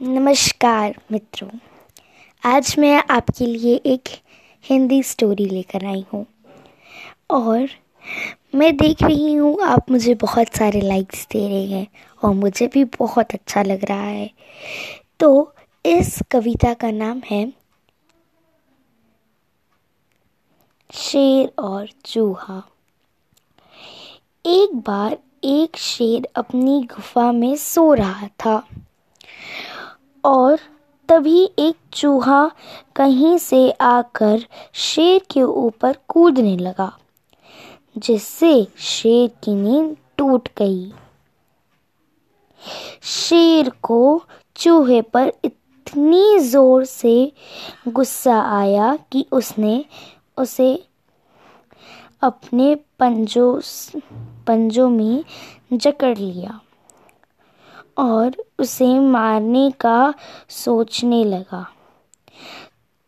नमस्कार मित्रों, आज मैं आपके लिए एक हिंदी स्टोरी लेकर आई हूँ। और मैं देख रही हूँ, आप मुझे बहुत सारे लाइक्स दे रहे हैं और मुझे भी बहुत अच्छा लग रहा है। तो इस कविता का नाम है, शेर और चूहा। एक बार एक शेर अपनी गुफा में सो रहा था। और तभी एक चूहा कहीं से आकर शेर के ऊपर कूदने लगा, जिससे शेर की नींद टूट गई। शेर को चूहे पर इतनी ज़ोर से गुस्सा आया कि उसने उसे अपने पंजों पंजों में जकड़ लिया। और उसे मारने का सोचने लगा।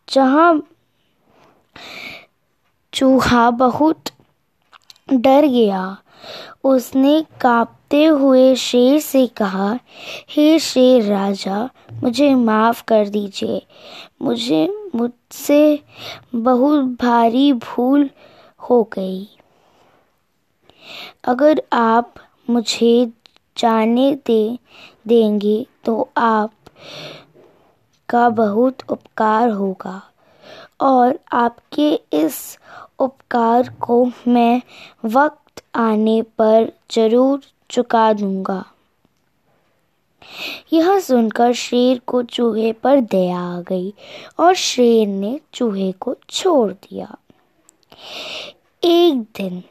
जहाँ चूहा बहुत डर गया, उसने कांपते हुए शेर से कहा, हे शेर राजा, मुझे माफ़ कर दीजिए। मुझे मुझसे बहुत भारी भूल हो गई। अगर आप मुझे जाने दे, देंगे तो आप का बहुत उपकार होगा। और आपके इस उपकार को मैं वक्त आने पर ज़रूर चुका दूँगा। यह सुनकर शेर को चूहे पर दया आ गई और शेर ने चूहे को छोड़ दिया। एक दिन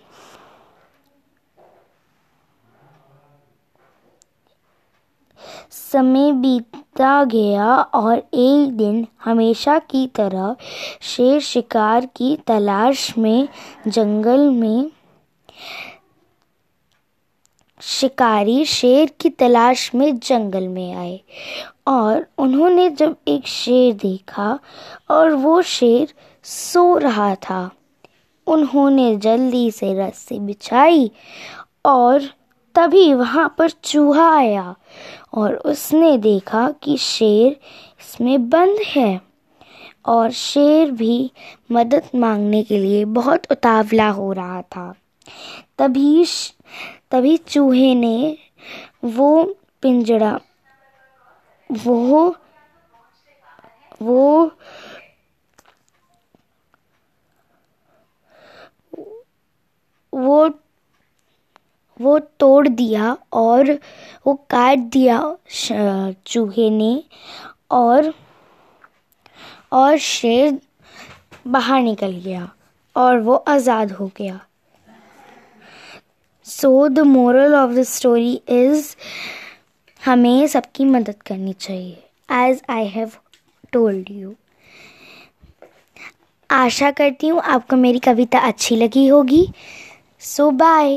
समय बीतता गया और एक दिन हमेशा की तरह शेर शिकार की तलाश में, जंगल में शिकारी शेर की तलाश में जंगल में आए और उन्होंने जब एक शेर देखा और वो शेर सो रहा था, उन्होंने जल्दी से रस्सी बिछाई और तभी वहाँ पर चूहा आया और उसने देखा कि शेर इसमें बंद है और शेर भी मदद मांगने के लिए बहुत उतावला हो रहा था। तभी तभी चूहे ने वो पिंजड़ा वो वो वो तोड़ दिया और वो काट दिया चूहे ने और और शेर बाहर निकल गया और वो आज़ाद हो गया। So the moral of the story is हमें सबकी मदद करनी चाहिए as I have told you आशा करती हूँ आपको मेरी कविता अच्छी लगी होगी। सो बाय